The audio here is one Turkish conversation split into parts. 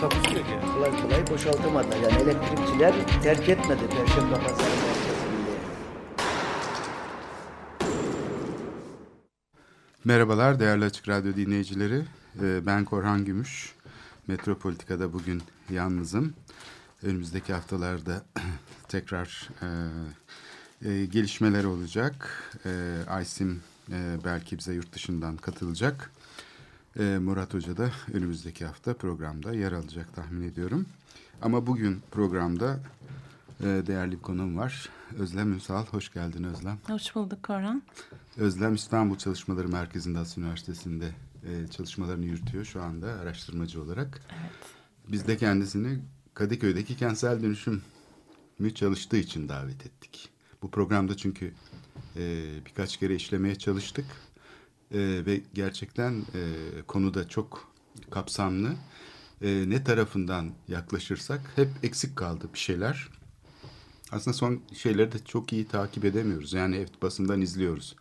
Takusuyor yani. kolay kolay boşaltamadılar. Yani elektrikçiler terk etmedi Perşembe Pazarı merkezinde. Merhabalar değerli Açık Radyo dinleyicileri. Ee, Ben Korhan Gümüş. Metropolitika'da bugün yalnızım. Önümüzdeki haftalarda tekrar e, e, gelişmeler olacak. E, Aysim e, belki bize yurt dışından katılacak. E, Murat Hoca da önümüzdeki hafta programda yer alacak tahmin ediyorum. Ama bugün programda e, değerli bir konuğum var. Özlem Ünsal. Hoş geldin Özlem. Hoş bulduk Korhan. Özlem İstanbul Çalışmaları Merkezi'nde Atatürk Üniversitesi'nde e, çalışmalarını yürütüyor şu anda araştırmacı olarak. Evet. Biz de kendisini Kadıköy'deki kentsel dönüşüm mü çalıştığı için davet ettik. Bu programda çünkü e, birkaç kere işlemeye çalıştık E, ve gerçekten e, konuda çok kapsamlı. E, ne tarafından yaklaşırsak hep eksik kaldı bir şeyler. Aslında son şeyleri de çok iyi takip edemiyoruz. Yani evet basından izliyoruz.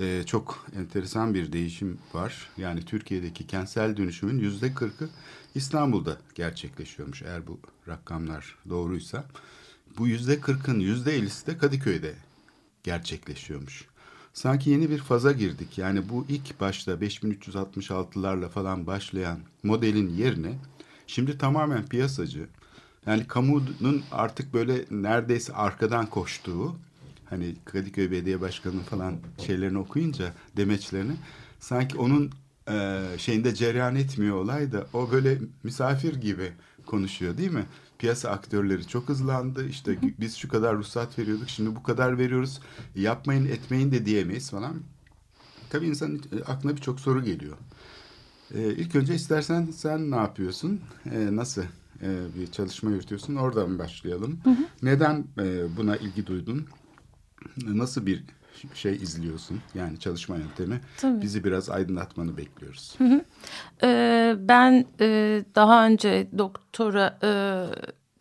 Ee, çok enteresan bir değişim var. Yani Türkiye'deki kentsel dönüşümün yüzde kırkı İstanbul'da gerçekleşiyormuş eğer bu rakamlar doğruysa. Bu yüzde kırkın yüzde ellisi de Kadıköy'de gerçekleşiyormuş. Sanki yeni bir faza girdik. Yani bu ilk başta 5366'larla falan başlayan modelin yerine şimdi tamamen piyasacı, yani kamunun artık böyle neredeyse arkadan koştuğu hani Kadıköy Belediye Başkanı falan şeylerini okuyunca demeçlerini sanki onun e, şeyinde cereyan etmiyor olay da o böyle misafir gibi konuşuyor değil mi? Piyasa aktörleri çok hızlandı. İşte biz şu kadar ruhsat veriyorduk şimdi bu kadar veriyoruz. Yapmayın etmeyin de diyemeyiz falan. Tabii insanın aklına birçok soru geliyor. Ee, ilk önce istersen sen ne yapıyorsun? Ee, nasıl e, bir çalışma yürütüyorsun? Oradan başlayalım. Neden e, buna ilgi duydun? Nasıl bir şey izliyorsun? Yani çalışma yöntemi. Tabii. Bizi biraz aydınlatmanı bekliyoruz. Ee, ben e, daha önce doktora e,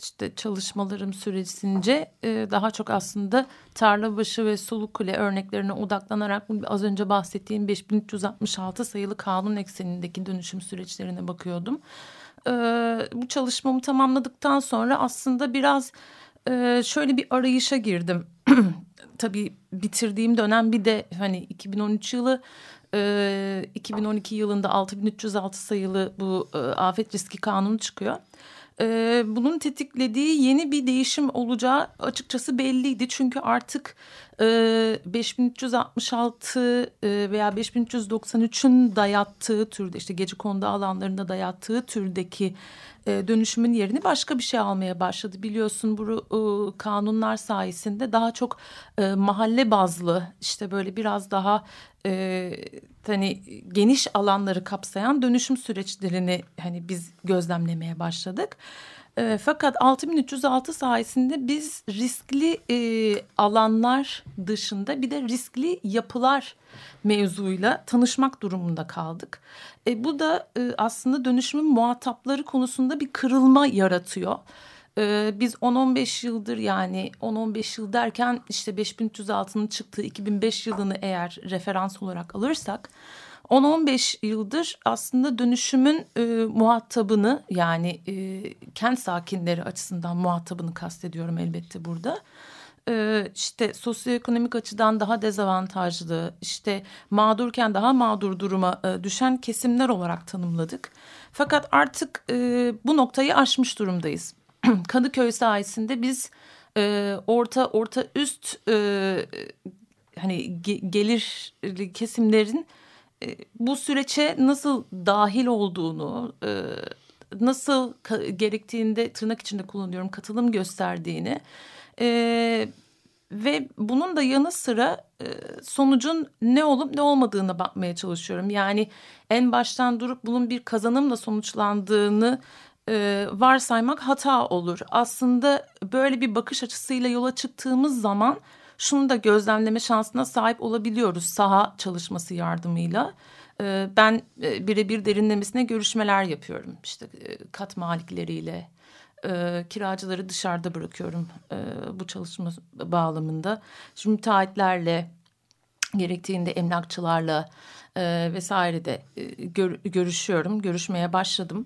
işte çalışmalarım süresince e, daha çok aslında Tarlabaşı ve Sulukule örneklerine odaklanarak az önce bahsettiğim 5366 sayılı kanun eksenindeki dönüşüm süreçlerine bakıyordum. Ee, bu çalışmamı tamamladıktan sonra aslında biraz e, şöyle bir arayışa girdim. Tabii bitirdiğim dönem bir de hani 2013 yılı e, 2012 yılında 6306 sayılı bu e, afet riski kanunu çıkıyor. E, bunun tetiklediği yeni bir değişim olacağı açıkçası belliydi. Çünkü artık e, 5366 e, veya 5393'ün dayattığı türde işte gece kondu alanlarında dayattığı türdeki e, dönüşümün yerini başka bir şey almaya başladı. Biliyorsun bu e, kanunlar sayesinde daha çok mahalle bazlı işte böyle biraz daha hani geniş alanları kapsayan dönüşüm süreçlerini hani biz gözlemlemeye başladık. E, fakat 6306 sayesinde biz riskli e, alanlar dışında bir de riskli yapılar mevzuyla tanışmak durumunda kaldık. E, bu da e, aslında dönüşümün muhatapları konusunda bir kırılma yaratıyor. E, biz 10-15 yıldır yani 10-15 yıl derken işte 5306'nın çıktığı 2005 yılını eğer referans olarak alırsak 10-15 yıldır aslında dönüşümün e, muhatabını yani e, kent sakinleri açısından muhatabını kastediyorum elbette burada. E, işte sosyoekonomik açıdan daha dezavantajlı, işte mağdurken daha mağdur duruma e, düşen kesimler olarak tanımladık. Fakat artık e, bu noktayı aşmış durumdayız. Kadıköy sayesinde biz orta orta üst hani ge, gelir kesimlerin e, bu süreçe nasıl dahil olduğunu, e, nasıl gerektiğinde tırnak içinde kullanıyorum katılım gösterdiğini e, ve bunun da yanı sıra e, sonucun ne olup ne olmadığına bakmaya çalışıyorum. Yani en baştan durup bunun bir kazanımla sonuçlandığını varsaymak hata olur. Aslında böyle bir bakış açısıyla yola çıktığımız zaman şunu da gözlemleme şansına sahip olabiliyoruz saha çalışması yardımıyla. E, ben e, birebir derinlemesine görüşmeler yapıyorum. İşte e, kat malikleriyle, e, kiracıları dışarıda bırakıyorum bu çalışma bağlamında. Şimdi müteahhitlerle, gerektiğinde emlakçılarla vesaire de gör, görüşüyorum, görüşmeye başladım.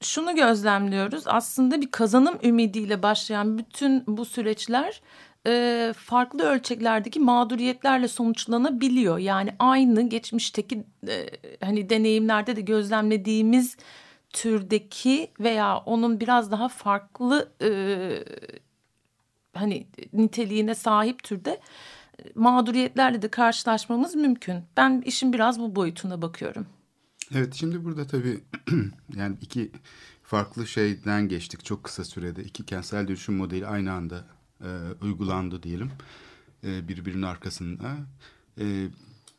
Şunu gözlemliyoruz aslında bir kazanım ümidiyle başlayan bütün bu süreçler e, farklı ölçeklerdeki mağduriyetlerle sonuçlanabiliyor. Yani aynı geçmişteki e, hani deneyimlerde de gözlemlediğimiz türdeki veya onun biraz daha farklı e, hani niteliğine sahip türde mağduriyetlerle de karşılaşmamız mümkün. Ben işin biraz bu boyutuna bakıyorum. Evet şimdi burada tabii yani iki farklı şeyden geçtik çok kısa sürede. iki kentsel dönüşüm modeli aynı anda e, uygulandı diyelim. E, birbirinin arkasında. E,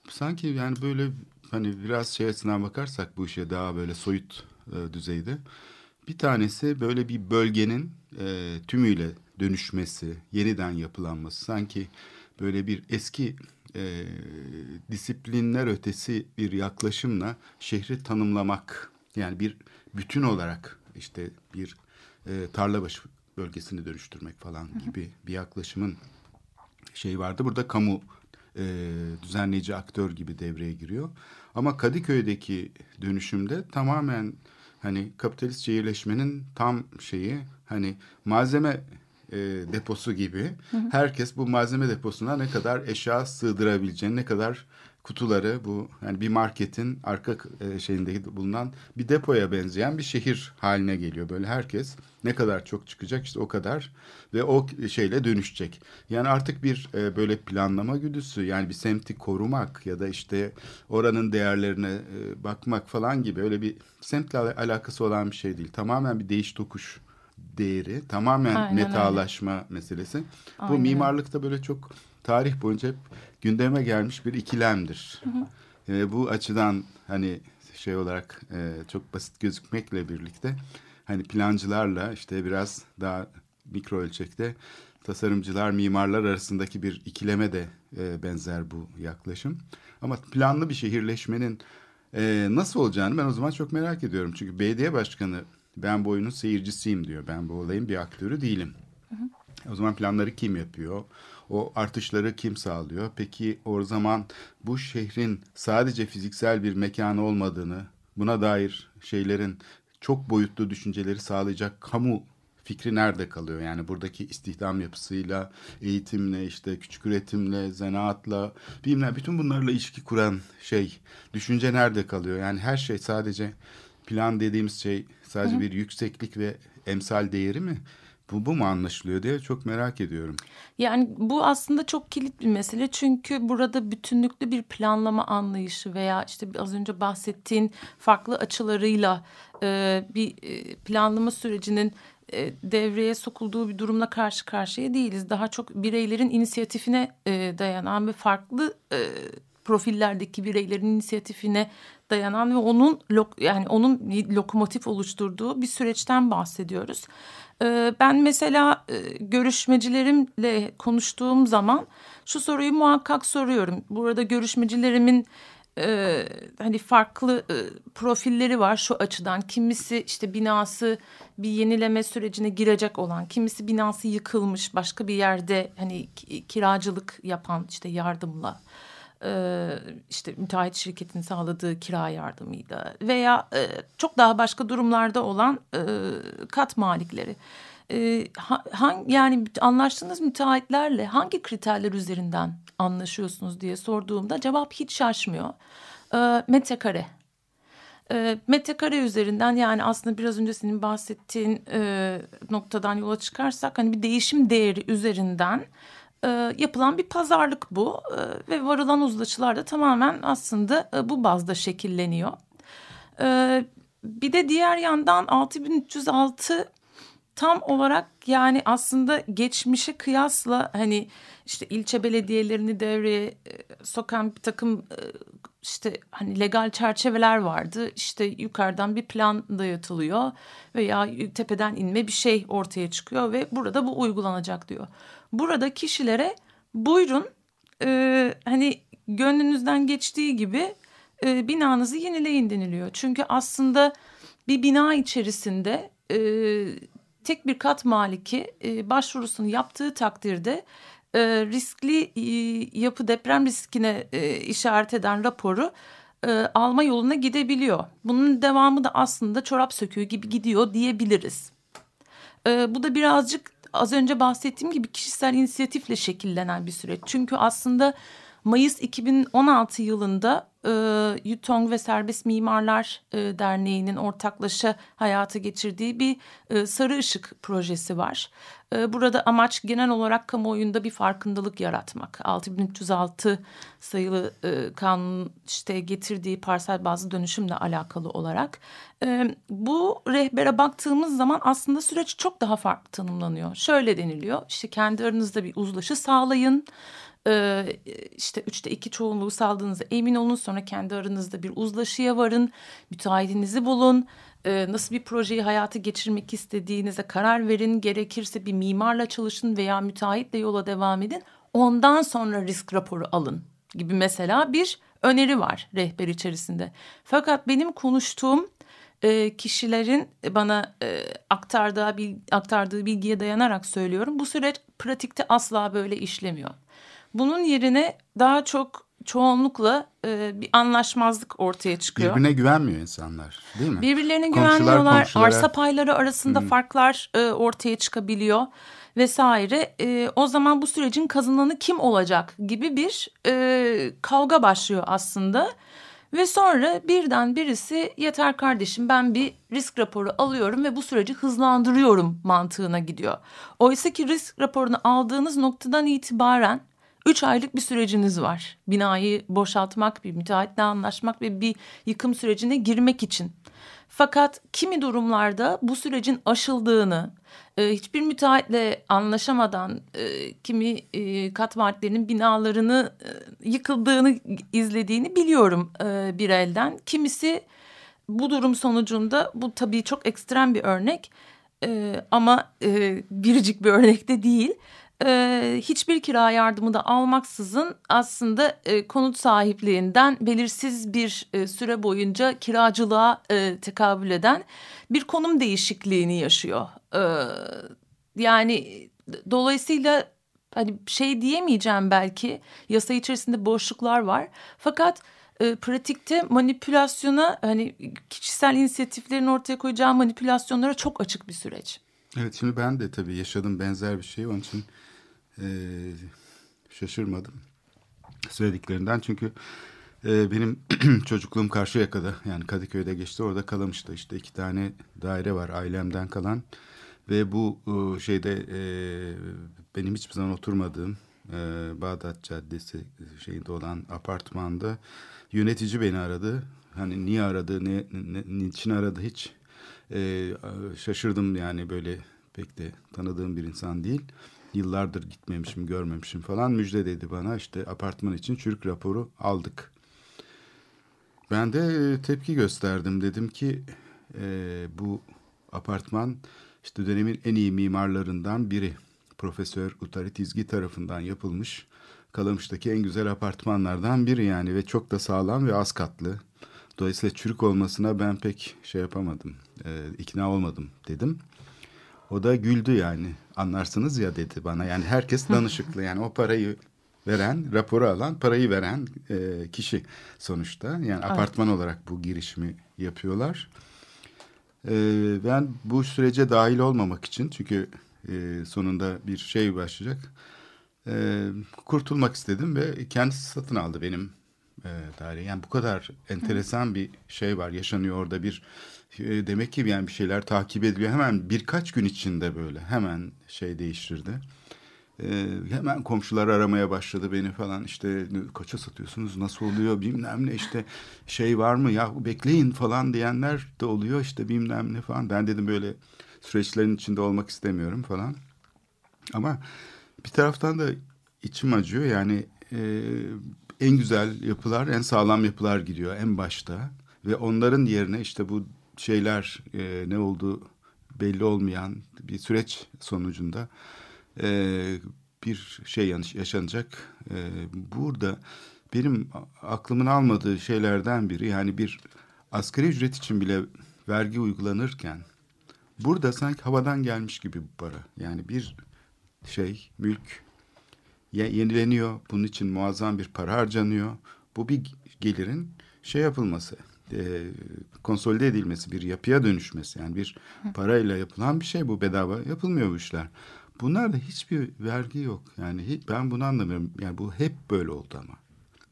sanki yani böyle hani biraz şey açısından bakarsak bu işe daha böyle soyut e, düzeyde. Bir tanesi böyle bir bölgenin e, tümüyle dönüşmesi, yeniden yapılanması. Sanki böyle bir eski e, disiplinler ötesi bir yaklaşımla şehri tanımlamak. Yani bir bütün olarak işte bir e, tarlabaşı bölgesini dönüştürmek falan gibi bir yaklaşımın şey vardı. Burada kamu e, düzenleyici aktör gibi devreye giriyor. Ama Kadıköy'deki dönüşümde tamamen hani kapitalist şehirleşmenin tam şeyi hani malzeme e, deposu gibi hı hı. herkes bu malzeme deposuna ne kadar eşya sığdırabileceğini ne kadar kutuları bu yani bir marketin arka e, şeyindeki bulunan bir depoya benzeyen bir şehir haline geliyor. Böyle herkes ne kadar çok çıkacak işte o kadar ve o şeyle dönüşecek. Yani artık bir e, böyle planlama güdüsü yani bir semti korumak ya da işte oranın değerlerine e, bakmak falan gibi öyle bir semtle alakası olan bir şey değil. Tamamen bir değiş tokuş değeri tamamen Aynen metalaşma öyle. meselesi. Aynen. Bu mimarlıkta böyle çok tarih boyunca hep gündeme gelmiş bir ikilemdir. Hı hı. E, bu açıdan hani şey olarak e, çok basit gözükmekle birlikte hani plancılarla işte biraz daha mikro ölçekte tasarımcılar, mimarlar arasındaki bir ikileme de e, benzer bu yaklaşım. Ama planlı bir şehirleşmenin e, nasıl olacağını ben o zaman çok merak ediyorum. Çünkü belediye başkanı ben bu oyunun seyircisiyim diyor. Ben bu olayın bir aktörü değilim. Hı hı. O zaman planları kim yapıyor? O artışları kim sağlıyor? Peki o zaman bu şehrin sadece fiziksel bir mekanı olmadığını, buna dair şeylerin çok boyutlu düşünceleri sağlayacak kamu fikri nerede kalıyor? Yani buradaki istihdam yapısıyla, eğitimle, işte küçük üretimle, zanaatla, bilmem bütün bunlarla ilişki kuran şey, düşünce nerede kalıyor? Yani her şey sadece plan dediğimiz şey sadece Hı. bir yükseklik ve emsal değeri mi? Bu, bu mu anlaşılıyor diye çok merak ediyorum. Yani bu aslında çok kilit bir mesele çünkü burada bütünlüklü bir planlama anlayışı veya işte az önce bahsettiğin farklı açılarıyla e, bir e, planlama sürecinin e, devreye sokulduğu bir durumla karşı karşıya değiliz. Daha çok bireylerin inisiyatifine e, dayanan ve farklı e, profillerdeki bireylerin inisiyatifine dayanan ve onun yani onun lokomotif oluşturduğu bir süreçten bahsediyoruz. Ee, ben mesela e, görüşmecilerimle konuştuğum zaman şu soruyu muhakkak soruyorum. Burada görüşmecilerimin e, hani farklı e, profilleri var şu açıdan. Kimisi işte binası bir yenileme sürecine girecek olan, kimisi binası yıkılmış başka bir yerde hani kiracılık yapan işte yardımla e, işte müteahhit şirketin sağladığı kira yardımıyla veya e, çok daha başka durumlarda olan e, kat malikleri. E, yani anlaştığınız müteahhitlerle hangi kriterler üzerinden anlaşıyorsunuz diye sorduğumda cevap hiç şaşmıyor. E, metrekare. Metrekare üzerinden yani aslında biraz önce senin bahsettiğin noktadan yola çıkarsak hani bir değişim değeri üzerinden e, yapılan bir pazarlık bu e, ve varılan uzlaşılar da tamamen aslında e, bu bazda şekilleniyor. E, bir de diğer yandan 6306 tam olarak yani aslında geçmişe kıyasla hani işte ilçe belediyelerini devreye sokan bir takım e, işte hani legal çerçeveler vardı. İşte yukarıdan bir plan dayatılıyor veya tepeden inme bir şey ortaya çıkıyor ve burada bu uygulanacak diyor. Burada kişilere buyurun e, hani gönlünüzden geçtiği gibi e, binanızı yenileyin deniliyor. Çünkü aslında bir bina içerisinde e, tek bir kat maliki e, başvurusunu yaptığı takdirde e, riskli e, yapı deprem riskine e, işaret eden raporu e, alma yoluna gidebiliyor. Bunun devamı da aslında çorap söküğü gibi gidiyor diyebiliriz. E, bu da birazcık az önce bahsettiğim gibi kişisel inisiyatifle şekillenen bir süreç. Çünkü aslında Mayıs 2016 yılında e, Yutong ve Serbest Mimarlar e, Derneği'nin ortaklaşa hayata geçirdiği bir e, sarı ışık projesi var. E, burada amaç genel olarak kamuoyunda bir farkındalık yaratmak. 6306 sayılı e, kanun işte getirdiği parsel bazı dönüşümle alakalı olarak. E, bu rehbere baktığımız zaman aslında süreç çok daha farklı tanımlanıyor. Şöyle deniliyor işte kendi aranızda bir uzlaşı sağlayın e, işte üçte iki çoğunluğu sağladığınızda emin olun sonra kendi aranızda bir uzlaşıya varın müteahhitinizi bulun e, nasıl bir projeyi hayata geçirmek istediğinize karar verin gerekirse bir mimarla çalışın veya müteahhitle yola devam edin ondan sonra risk raporu alın gibi mesela bir öneri var rehber içerisinde fakat benim konuştuğum e, kişilerin bana e, aktardığı, aktardığı bilgiye dayanarak söylüyorum. Bu süreç pratikte asla böyle işlemiyor. Bunun yerine daha çok çoğunlukla e, bir anlaşmazlık ortaya çıkıyor. Birbirine güvenmiyor insanlar değil mi? Birbirlerine Komşular güvenmiyorlar. komşulara... Arsa payları arasında hmm. farklar e, ortaya çıkabiliyor vesaire. E, o zaman bu sürecin kazananı kim olacak gibi bir e, kavga başlıyor aslında. Ve sonra birden birisi yeter kardeşim ben bir risk raporu alıyorum ve bu süreci hızlandırıyorum mantığına gidiyor. Oysa ki risk raporunu aldığınız noktadan itibaren Üç aylık bir süreciniz var. Binayı boşaltmak, bir müteahhitle anlaşmak ve bir yıkım sürecine girmek için. Fakat kimi durumlarda bu sürecin aşıldığını, e, hiçbir müteahhitle anlaşamadan e, kimi e, kat maddelerinin binalarını yıkıldığını izlediğini biliyorum bir elden. Kimisi bu durum sonucunda bu tabii çok ekstrem bir örnek ama biricik bir örnek de değil e, hiçbir kira yardımı da almaksızın aslında e, konut sahipliğinden belirsiz bir e, süre boyunca kiracılığa e, tekabül eden bir konum değişikliğini yaşıyor. E, yani dolayısıyla hani şey diyemeyeceğim belki yasa içerisinde boşluklar var fakat e, pratikte manipülasyona hani kişisel inisiyatiflerin ortaya koyacağı manipülasyonlara çok açık bir süreç. Evet şimdi ben de tabii yaşadım benzer bir şey. Onun için e, şaşırmadım söylediklerinden. Çünkü e, benim çocukluğum Karşıyaka'da yani Kadıköy'de geçti. Orada kalamıştı. İşte iki tane daire var ailemden kalan. Ve bu e, şeyde e, benim hiçbir zaman oturmadığım e, Bağdat Caddesi şeyinde olan apartmanda yönetici beni aradı. Hani niye aradı ne, ne niçin aradı hiç e, şaşırdım yani böyle pek de tanıdığım bir insan değil. Yıllardır gitmemişim, görmemişim falan. Müjde dedi bana işte apartman için çürük raporu aldık. Ben de e, tepki gösterdim. Dedim ki e, bu apartman işte dönemin en iyi mimarlarından biri. Profesör Utari Tizgi tarafından yapılmış. Kalamış'taki en güzel apartmanlardan biri yani ve çok da sağlam ve az katlı. Dolayısıyla çürük olmasına ben pek şey yapamadım, e, ikna olmadım dedim. O da güldü yani anlarsınız ya dedi bana. Yani herkes danışıklı yani o parayı veren, raporu alan, parayı veren e, kişi sonuçta. Yani evet. apartman olarak bu girişimi yapıyorlar. E, ben bu sürece dahil olmamak için çünkü e, sonunda bir şey başlayacak. E, kurtulmak istedim ve kendisi satın aldı benim e, tarihi. Yani bu kadar enteresan bir şey var yaşanıyor orada bir e, demek ki yani bir şeyler takip ediliyor. Hemen birkaç gün içinde böyle hemen şey değiştirdi. Ee, hemen komşular aramaya başladı beni falan işte kaça satıyorsunuz nasıl oluyor bilmem ne işte şey var mı ya bekleyin falan diyenler de oluyor işte bilmem ne falan. Ben dedim böyle süreçlerin içinde olmak istemiyorum falan. Ama bir taraftan da içim acıyor yani e, en güzel yapılar, en sağlam yapılar gidiyor en başta ve onların yerine işte bu şeyler e, ne oldu belli olmayan bir süreç sonucunda e, bir şey yaşanacak. E, burada benim aklımın almadığı şeylerden biri yani bir asgari ücret için bile vergi uygulanırken burada sanki havadan gelmiş gibi bu para. Yani bir şey mülk yenileniyor. Bunun için muazzam bir para harcanıyor. Bu bir gelirin şey yapılması, e, konsolide edilmesi, bir yapıya dönüşmesi. Yani bir parayla yapılan bir şey bu bedava yapılmıyor bu işler. Bunlarda hiçbir vergi yok. Yani hiç, ben bunu anlamıyorum. Yani bu hep böyle oldu ama.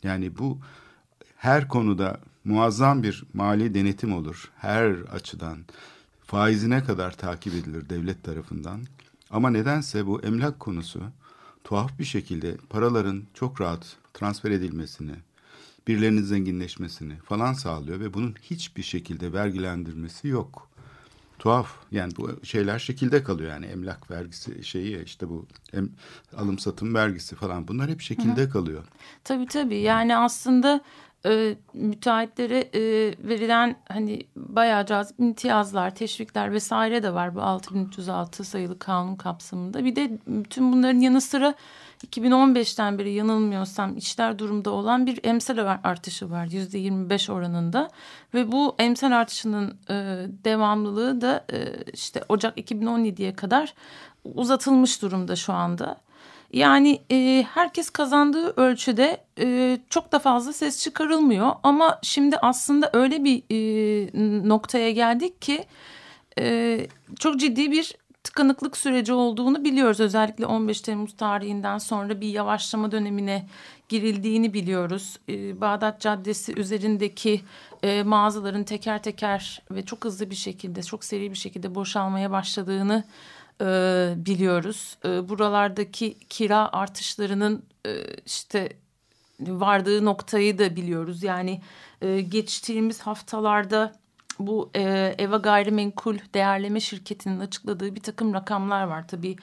Yani bu her konuda muazzam bir mali denetim olur. Her açıdan faizine kadar takip edilir devlet tarafından. Ama nedense bu emlak konusu tuhaf bir şekilde paraların çok rahat transfer edilmesini, birilerinin zenginleşmesini falan sağlıyor ve bunun hiçbir şekilde vergilendirmesi yok. Tuhaf. Yani bu şeyler şekilde kalıyor yani emlak vergisi şeyi işte bu em, alım satım vergisi falan bunlar hep şekilde Hı. kalıyor. Tabii tabii yani aslında e, müteahhitlere e, verilen hani bayağı cazip imtiyazlar, teşvikler vesaire de var bu 6306 sayılı kanun kapsamında. Bir de bütün bunların yanı sıra 2015'ten beri yanılmıyorsam işler durumda olan bir emsal artışı var yüzde 25 oranında ve bu emsal artışının e, devamlılığı da e, işte Ocak 2017'ye kadar uzatılmış durumda şu anda. Yani e, herkes kazandığı ölçüde e, çok da fazla ses çıkarılmıyor. Ama şimdi aslında öyle bir e, noktaya geldik ki e, çok ciddi bir tıkanıklık süreci olduğunu biliyoruz. Özellikle 15 Temmuz tarihinden sonra bir yavaşlama dönemine girildiğini biliyoruz. E, Bağdat Caddesi üzerindeki e, mağazaların teker teker ve çok hızlı bir şekilde, çok seri bir şekilde boşalmaya başladığını e, biliyoruz. E, buralardaki kira artışlarının e, işte vardığı noktayı da biliyoruz. Yani e, geçtiğimiz haftalarda bu e, Eva Gayrimenkul Değerleme Şirketi'nin açıkladığı bir takım rakamlar var. Tabii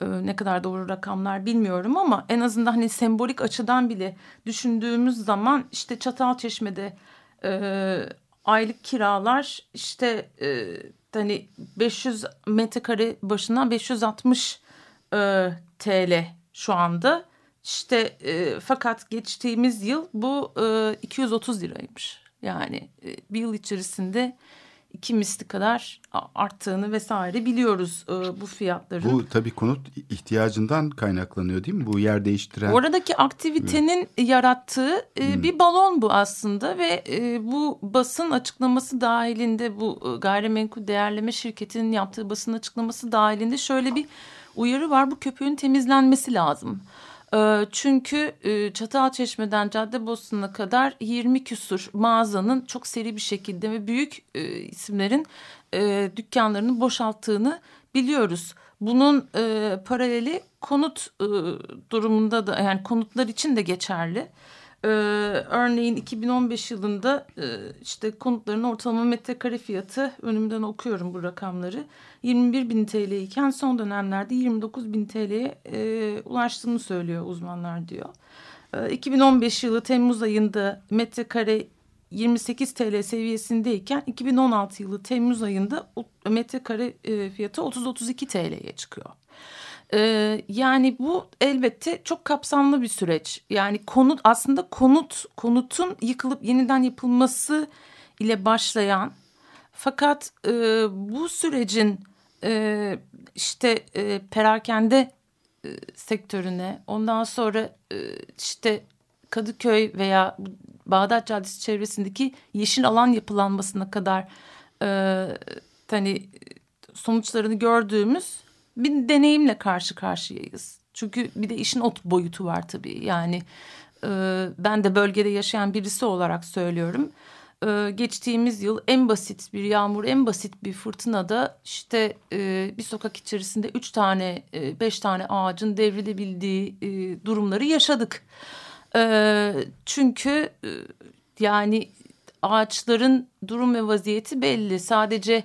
e, ne kadar doğru rakamlar bilmiyorum ama en azından hani sembolik açıdan bile düşündüğümüz zaman işte Çatalçeşme'de e, aylık kiralar işte e, hani 500 metrekare başına 560 e, TL şu anda. İşte e, fakat geçtiğimiz yıl bu e, 230 liraymış. Yani e, bir yıl içerisinde iki misli kadar arttığını vesaire biliyoruz e, bu fiyatların. Bu tabii konut ihtiyacından kaynaklanıyor değil mi? Bu yer değiştiren. Oradaki aktivitenin evet. yarattığı e, hmm. bir balon bu aslında ve e, bu basın açıklaması dahilinde bu e, gayrimenkul değerleme şirketinin yaptığı basın açıklaması dahilinde şöyle bir uyarı var. Bu köpüğün temizlenmesi lazım. Ee, çünkü e, Çatalçeşme'den Caddebostan'a kadar 20 küsur mağazanın çok seri bir şekilde ve büyük e, isimlerin e, dükkanlarını boşalttığını biliyoruz. Bunun paraleli konut durumunda da yani konutlar için de geçerli. Ee, örneğin 2015 yılında e, işte konutların ortalama metrekare fiyatı önümden okuyorum bu rakamları 21 bin TL iken son dönemlerde 29 bin TL'ye e, ulaştığını söylüyor uzmanlar diyor. E, 2015 yılı Temmuz ayında metrekare 28 TL seviyesindeyken 2016 yılı Temmuz ayında metrekare e, fiyatı 30-32 TL'ye çıkıyor. Ee, yani bu elbette çok kapsamlı bir süreç. Yani konut aslında konut konutun yıkılıp yeniden yapılması ile başlayan fakat e, bu sürecin e, işte e, perakende e, sektörüne ondan sonra e, işte Kadıköy veya Bağdat Caddesi çevresindeki yeşil alan yapılanmasına kadar e, hani sonuçlarını gördüğümüz bir deneyimle karşı karşıyayız. Çünkü bir de işin ot boyutu var tabii. Yani e, ben de bölgede yaşayan birisi olarak söylüyorum. E, geçtiğimiz yıl en basit bir yağmur, en basit bir fırtınada işte e, bir sokak içerisinde üç tane, e, beş tane ağacın devrilebildiği e, durumları yaşadık. E, çünkü e, yani ağaçların durum ve vaziyeti belli. Sadece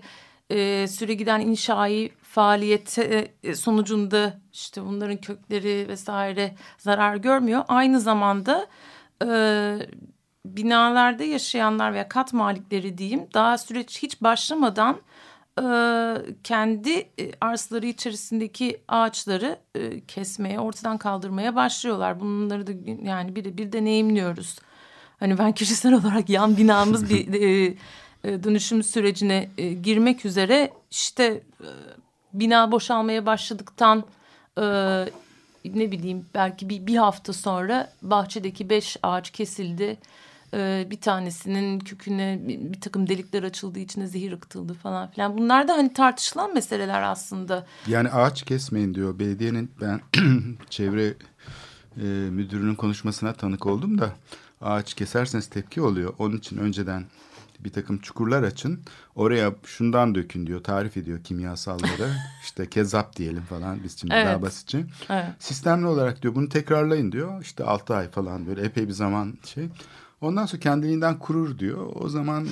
e, süre giden inşai faaliyeti e, sonucunda işte bunların kökleri vesaire zarar görmüyor. Aynı zamanda e, binalarda yaşayanlar veya kat malikleri diyeyim daha süreç hiç başlamadan e, kendi e, arsaları içerisindeki ağaçları e, kesmeye, ortadan kaldırmaya başlıyorlar. Bunları da yani bir de bir deneyimliyoruz. Hani ben kişisel olarak yan binamız bir e, e, dönüşüm sürecine e, girmek üzere işte e, bina boşalmaya başladıktan e, ne bileyim belki bir, bir hafta sonra bahçedeki beş ağaç kesildi e, bir tanesinin köküne bir, takım delikler açıldığı içine zehir akıtıldı falan filan. Bunlar da hani tartışılan meseleler aslında. Yani ağaç kesmeyin diyor. Belediyenin ben çevre e, müdürünün konuşmasına tanık oldum da ağaç keserseniz tepki oluyor. Onun için önceden bir takım çukurlar açın. Oraya şundan dökün diyor. Tarif ediyor kimyasalları. işte kezap diyelim falan biz şimdi Evet. daha basitçe. Evet. Sistemli olarak diyor bunu tekrarlayın diyor. İşte altı ay falan böyle epey bir zaman şey. Ondan sonra kendiliğinden kurur diyor. O zaman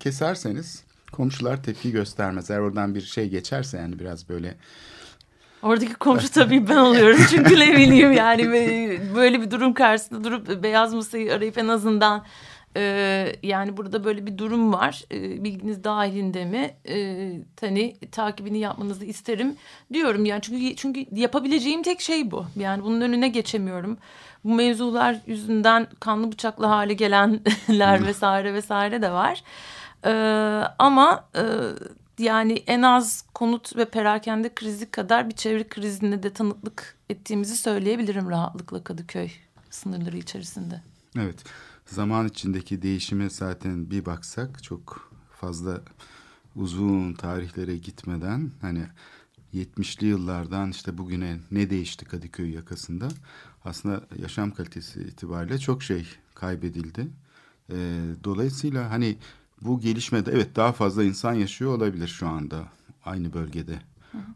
keserseniz komşular tepki göstermez. Eğer oradan bir şey geçerse yani biraz böyle Oradaki komşu tabii ben oluyorum. Çünkü ne bileyim yani böyle bir durum karşısında durup beyaz masayı arayıp en azından e, yani burada böyle bir durum var. E, bilginiz dahilinde mi? E, hani takibini yapmanızı isterim diyorum. Yani çünkü çünkü yapabileceğim tek şey bu. Yani bunun önüne geçemiyorum. Bu mevzular yüzünden kanlı bıçaklı hale gelenler vesaire vesaire de var. E, ama e, yani en az konut ve perakende krizi kadar bir çevre krizine de tanıklık ettiğimizi söyleyebilirim rahatlıkla Kadıköy sınırları içerisinde. Evet. Zaman içindeki değişime zaten bir baksak çok fazla uzun tarihlere gitmeden hani 70'li yıllardan işte bugüne ne değişti Kadıköy yakasında aslında yaşam kalitesi itibariyle çok şey kaybedildi. Ee, dolayısıyla hani bu gelişmede evet daha fazla insan yaşıyor olabilir şu anda aynı bölgede.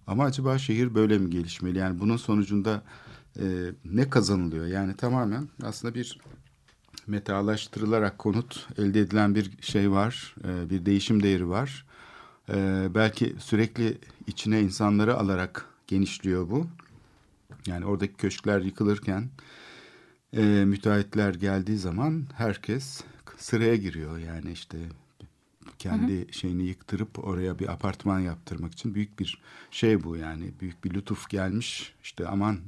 Ama acaba şehir böyle mi gelişmeli? Yani bunun sonucunda e, ne kazanılıyor? Yani tamamen aslında bir metalaştırılarak konut elde edilen bir şey var, e, bir değişim değeri var. E, belki sürekli içine insanları alarak genişliyor bu. Yani oradaki köşkler yıkılırken e, müteahhitler geldiği zaman herkes sıraya giriyor. Yani işte kendi şeyini yıktırıp oraya bir apartman yaptırmak için büyük bir şey bu yani büyük bir lütuf gelmiş işte aman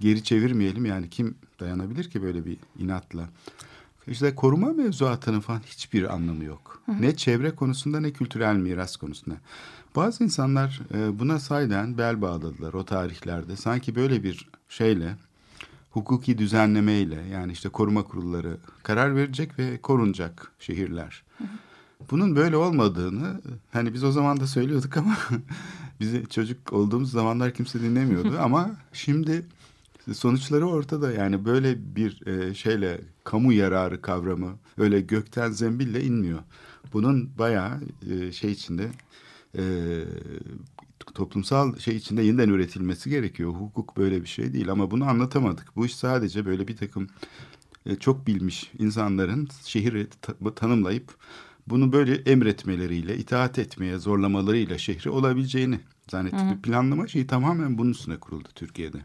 geri çevirmeyelim yani kim dayanabilir ki böyle bir inatla işte koruma mevzuatının falan hiçbir anlamı yok. Ne çevre konusunda ne kültürel miras konusunda. Bazı insanlar e, buna sayeden bel bağladılar o tarihlerde. Sanki böyle bir şeyle hukuki düzenlemeyle yani işte koruma kurulları karar verecek ve korunacak şehirler. Bunun böyle olmadığını hani biz o zaman da söylüyorduk ama bizi çocuk olduğumuz zamanlar kimse dinlemiyordu ama şimdi sonuçları ortada yani böyle bir e, şeyle kamu yararı kavramı öyle gökten zembille inmiyor. Bunun bayağı e, şey içinde e, toplumsal şey içinde yeniden üretilmesi gerekiyor. Hukuk böyle bir şey değil ama bunu anlatamadık. Bu iş sadece böyle bir takım e, çok bilmiş insanların şehri ta- tanımlayıp bunu böyle emretmeleriyle, itaat etmeye zorlamalarıyla şehri olabileceğini zannettik. Planlama şeyi tamamen bunun üstüne kuruldu Türkiye'de.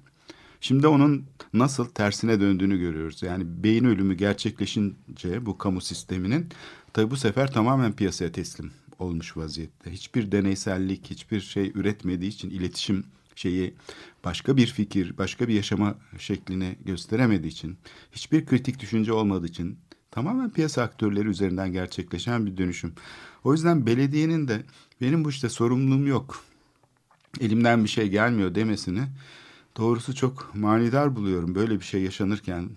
Şimdi onun nasıl tersine döndüğünü görüyoruz. Yani beyin ölümü gerçekleşince bu kamu sisteminin tabi bu sefer tamamen piyasaya teslim olmuş vaziyette. Hiçbir deneysellik, hiçbir şey üretmediği için iletişim şeyi başka bir fikir, başka bir yaşama şeklini gösteremediği için, hiçbir kritik düşünce olmadığı için tamamen piyasa aktörleri üzerinden gerçekleşen bir dönüşüm. O yüzden belediyenin de benim bu işte sorumluluğum yok, elimden bir şey gelmiyor demesini doğrusu çok manidar buluyorum. Böyle bir şey yaşanırken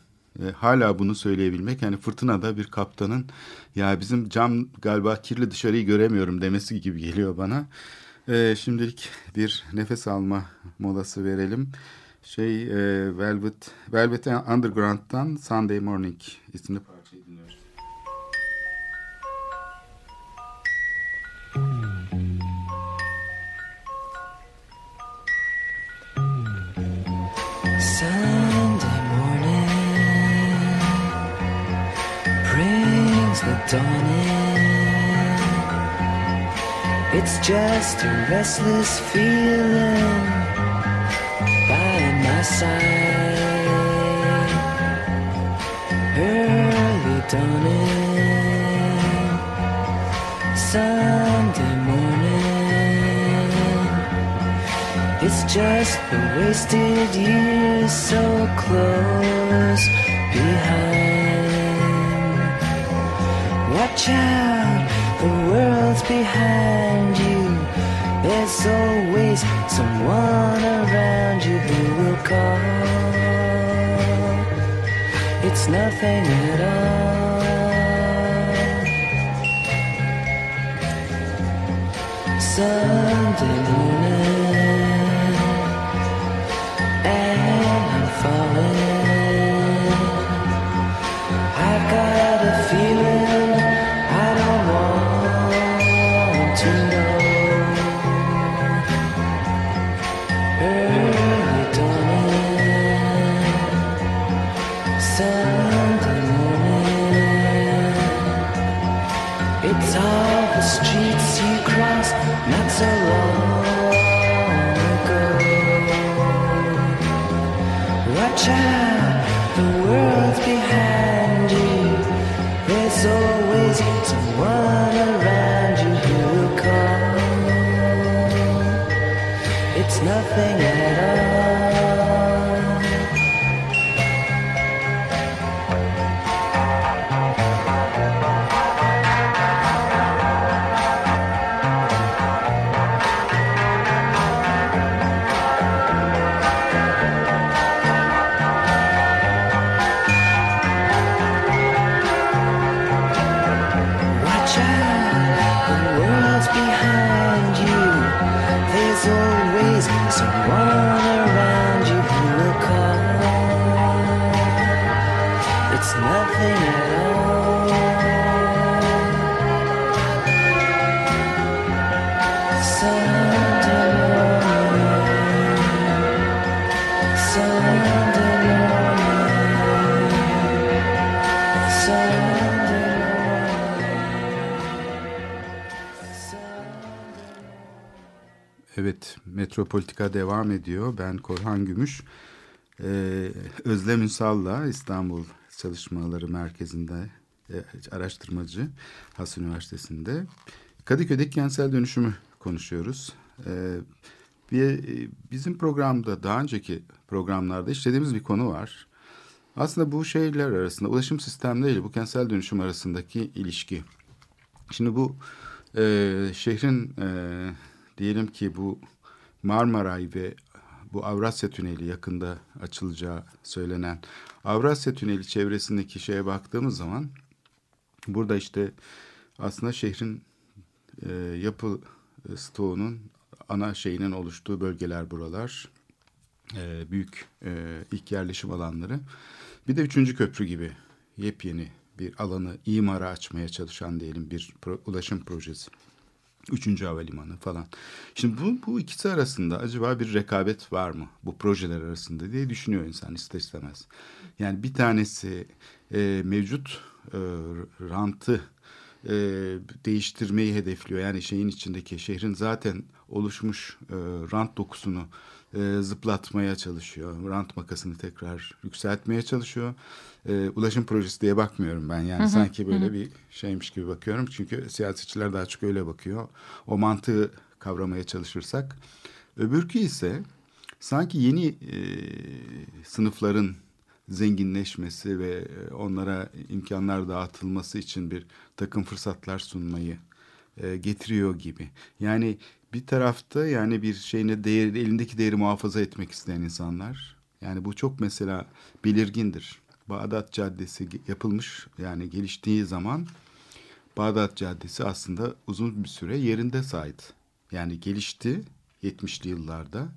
e, hala bunu söyleyebilmek yani fırtınada bir kaptanın ya bizim cam galiba kirli dışarıyı göremiyorum demesi gibi geliyor bana. E, şimdilik bir nefes alma molası verelim. Şey e, Velvet Velvet Underground'dan Sunday Morning isimli dawn in. It's just a restless feeling by my side. Early dawning, Sunday morning. It's just the wasted years so close behind. Out, the world's behind you. There's always someone around you who will call. It's nothing at all. Sunday morning, and I'm falling. I've got a feeling you have. Metropolitika devam ediyor. Ben Korhan Gümüş. Ee, Özlem Ünsal'la İstanbul Çalışmaları Merkezi'nde e, araştırmacı Has Üniversitesi'nde. Kadıköy'deki kentsel dönüşümü konuşuyoruz. Ee, bir, bizim programda daha önceki programlarda işlediğimiz bir konu var. Aslında bu şeyler arasında ulaşım sistemleriyle bu kentsel dönüşüm arasındaki ilişki. Şimdi bu e, şehrin e, diyelim ki bu Marmaray ve bu Avrasya Tüneli yakında açılacağı söylenen Avrasya Tüneli çevresindeki şeye baktığımız zaman burada işte aslında şehrin e, yapı stoğunun ana şeyinin oluştuğu bölgeler buralar. E, büyük e, ilk yerleşim alanları. Bir de üçüncü köprü gibi yepyeni bir alanı imara açmaya çalışan diyelim bir pro- ulaşım projesi. Üçüncü havalimanı falan. Şimdi bu, bu ikisi arasında acaba bir rekabet var mı bu projeler arasında diye düşünüyor insan ister istemez. Yani bir tanesi e, mevcut e, rantı e, değiştirmeyi hedefliyor. Yani şeyin içindeki şehrin zaten oluşmuş e, rant dokusunu e, zıplatmaya çalışıyor. Rant makasını tekrar yükseltmeye çalışıyor. E, ulaşım projesi diye bakmıyorum ben. Yani sanki böyle bir şeymiş gibi bakıyorum. Çünkü siyasetçiler daha çok öyle bakıyor. O mantığı kavramaya çalışırsak. Öbürkü ise sanki yeni e, sınıfların zenginleşmesi ve e, onlara imkanlar dağıtılması için bir takım fırsatlar sunmayı e, getiriyor gibi. Yani bir tarafta yani bir şeyine değer, elindeki değeri muhafaza etmek isteyen insanlar. Yani bu çok mesela belirgindir. Bağdat Caddesi yapılmış yani geliştiği zaman Bağdat Caddesi aslında uzun bir süre yerinde saydı. Yani gelişti 70'li yıllarda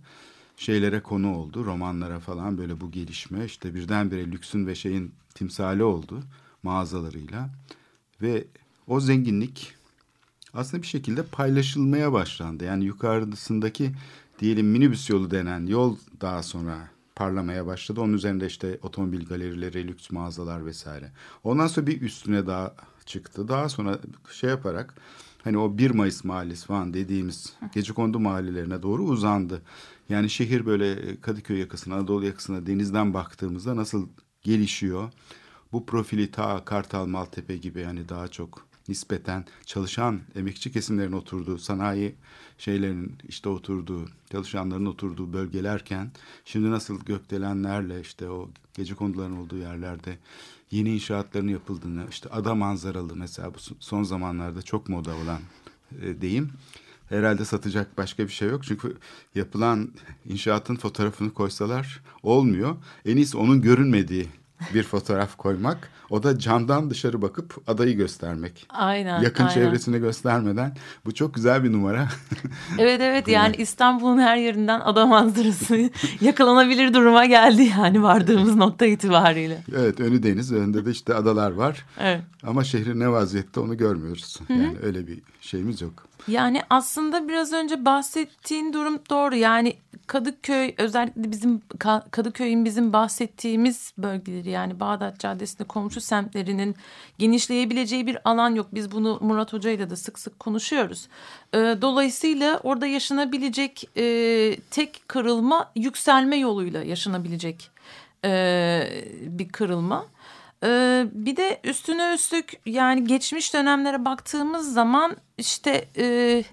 şeylere konu oldu. Romanlara falan böyle bu gelişme işte birdenbire lüksün ve şeyin timsali oldu mağazalarıyla. Ve o zenginlik aslında bir şekilde paylaşılmaya başlandı. Yani yukarısındaki diyelim minibüs yolu denen yol daha sonra parlamaya başladı. Onun üzerinde işte otomobil galerileri, lüks mağazalar vesaire. Ondan sonra bir üstüne daha çıktı. Daha sonra şey yaparak hani o 1 Mayıs mahallesi falan dediğimiz gecekondu mahallelerine doğru uzandı. Yani şehir böyle Kadıköy yakasına, Anadolu yakasına denizden baktığımızda nasıl gelişiyor. Bu profili ta Kartal, Maltepe gibi yani daha çok nispeten çalışan emekçi kesimlerin oturduğu, sanayi şeylerin işte oturduğu, çalışanların oturduğu bölgelerken şimdi nasıl gökdelenlerle işte o gece konduların olduğu yerlerde yeni inşaatların yapıldığını, işte ada manzaralı mesela bu son zamanlarda çok moda olan e, deyim. Herhalde satacak başka bir şey yok. Çünkü yapılan inşaatın fotoğrafını koysalar olmuyor. En iyisi onun görünmediği bir fotoğraf koymak. O da camdan dışarı bakıp adayı göstermek. Aynen. Yakın aynen. çevresini göstermeden. Bu çok güzel bir numara. Evet evet yani İstanbul'un her yerinden ada manzarası yakalanabilir duruma geldi yani vardığımız nokta itibariyle. evet önü deniz, önünde de işte adalar var. Evet. Ama şehrin ne vaziyette onu görmüyoruz. Yani öyle bir şeyimiz yok. Yani aslında biraz önce bahsettiğin durum doğru. Yani Kadıköy özellikle bizim Ka- Kadıköy'ün bizim bahsettiğimiz bölgeleri yani Bağdat Caddesi'nde komşu semtlerinin genişleyebileceği bir alan yok. Biz bunu Murat Hoca ile de sık sık konuşuyoruz. Ee, dolayısıyla orada yaşanabilecek e, tek kırılma yükselme yoluyla yaşanabilecek e, bir kırılma. Ee, bir de üstüne üstlük yani geçmiş dönemlere baktığımız zaman işte e,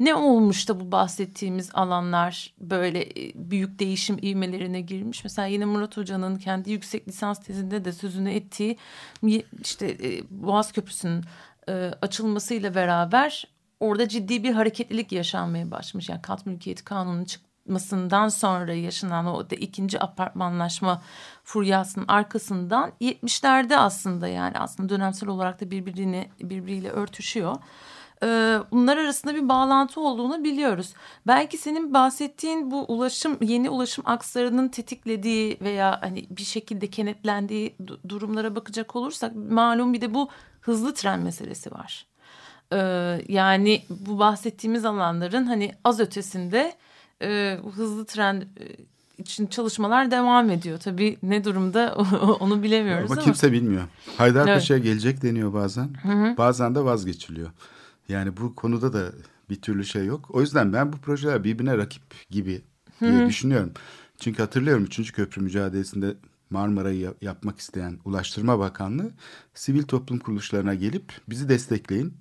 ne olmuş da bu bahsettiğimiz alanlar böyle e, büyük değişim ivmelerine girmiş. Mesela yine Murat Hoca'nın kendi yüksek lisans tezinde de sözünü ettiği işte e, Boğaz Köprüsü'nün e, açılmasıyla beraber orada ciddi bir hareketlilik yaşanmaya başlamış. Yani kat mülkiyeti kanunun çıkmasından sonra yaşanan o da ikinci apartmanlaşma furyasının arkasından 70'lerde aslında yani aslında dönemsel olarak da birbirini birbiriyle örtüşüyor. Ee, bunlar arasında bir bağlantı olduğunu biliyoruz. Belki senin bahsettiğin bu ulaşım yeni ulaşım akslarının tetiklediği veya hani bir şekilde kenetlendiği du- durumlara bakacak olursak malum bir de bu hızlı tren meselesi var. Ee, yani bu bahsettiğimiz alanların hani az ötesinde e, hızlı tren e, için çalışmalar devam ediyor. Tabii ne durumda onu bilemiyoruz Ama ama. kimse bilmiyor. Haydarpaşa'ya gelecek deniyor bazen. hı. Bazen de vazgeçiliyor. Yani bu konuda da bir türlü şey yok. O yüzden ben bu projeler birbirine rakip gibi diye düşünüyorum. Çünkü hatırlıyorum 3. köprü mücadelesinde Marmara'yı yap- yapmak isteyen Ulaştırma Bakanlığı sivil toplum kuruluşlarına gelip bizi destekleyin.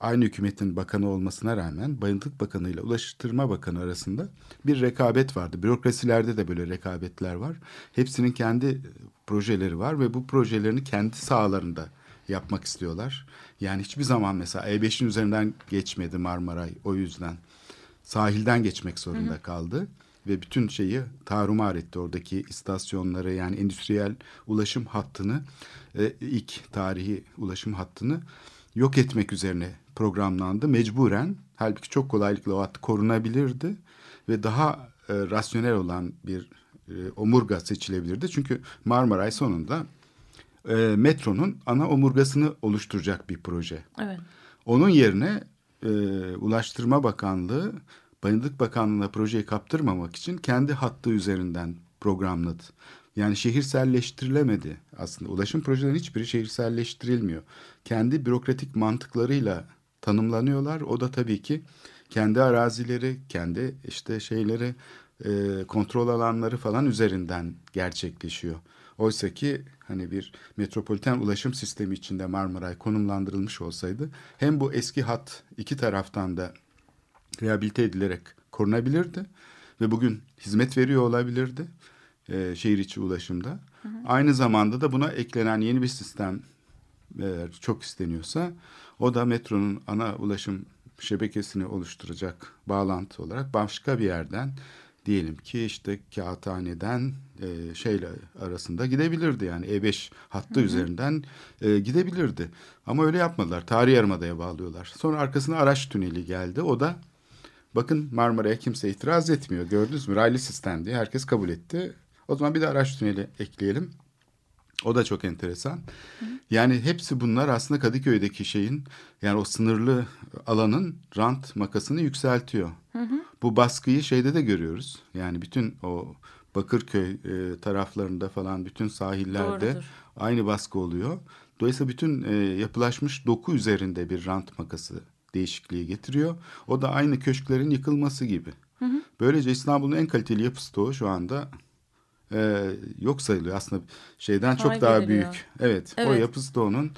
Aynı hükümetin bakanı olmasına rağmen Bayıntık Bakanı ile Ulaştırma Bakanı arasında bir rekabet vardı. Bürokrasilerde de böyle rekabetler var. Hepsinin kendi e, projeleri var ve bu projelerini kendi sahalarında yapmak istiyorlar. Yani hiçbir zaman mesela E5'in üzerinden geçmedi Marmaray o yüzden. Sahilden geçmek zorunda kaldı ve bütün şeyi tarumar etti oradaki istasyonları yani endüstriyel ulaşım hattını e, ilk tarihi ulaşım hattını yok etmek üzerine programlandı mecburen. Halbuki çok kolaylıkla o hat korunabilirdi ve daha e, rasyonel olan bir e, omurga seçilebilirdi. Çünkü Marmaray sonunda e, metronun ana omurgasını oluşturacak bir proje. Evet. Onun yerine e, Ulaştırma Bakanlığı Bayındık Bakanlığı'na projeyi kaptırmamak için kendi hattı üzerinden programladı. Yani şehirselleştirilemedi aslında. Ulaşım projelerinin hiçbiri şehirselleştirilmiyor. Kendi bürokratik mantıklarıyla tanımlanıyorlar. O da tabii ki kendi arazileri, kendi işte şeyleri, e, kontrol alanları falan üzerinden gerçekleşiyor. Oysa ki hani bir metropoliten ulaşım sistemi içinde Marmaray konumlandırılmış olsaydı hem bu eski hat iki taraftan da rehabilite edilerek korunabilirdi ve bugün hizmet veriyor olabilirdi e, şehir içi ulaşımda. Aynı zamanda da buna eklenen yeni bir sistem eğer çok isteniyorsa o da metronun ana ulaşım şebekesini oluşturacak bağlantı olarak başka bir yerden diyelim ki işte Kağıthane'den e, şeyle arasında gidebilirdi yani E5 hattı üzerinden e, gidebilirdi. Ama öyle yapmadılar. Tarihi Yarımada'ya bağlıyorlar. Sonra arkasına araç tüneli geldi. O da bakın Marmara'ya kimse itiraz etmiyor. Gördünüz mü? Raylı sistem diye herkes kabul etti. O zaman bir de araç tüneli ekleyelim. O da çok enteresan. Yani hepsi bunlar aslında Kadıköy'deki şeyin yani o sınırlı alanın rant makasını yükseltiyor. Bu baskıyı şeyde de görüyoruz. Yani bütün o Bakırköy e, taraflarında falan bütün sahillerde Doğrudur. aynı baskı oluyor. Dolayısıyla bütün e, yapılaşmış doku üzerinde bir rant makası değişikliği getiriyor. O da aynı köşklerin yıkılması gibi. Böylece İstanbul'un en kaliteli yapı stoğu şu anda e, yok sayılıyor. Aslında şeyden çok Pay daha büyük. Evet, o Evet. yapı stoğunun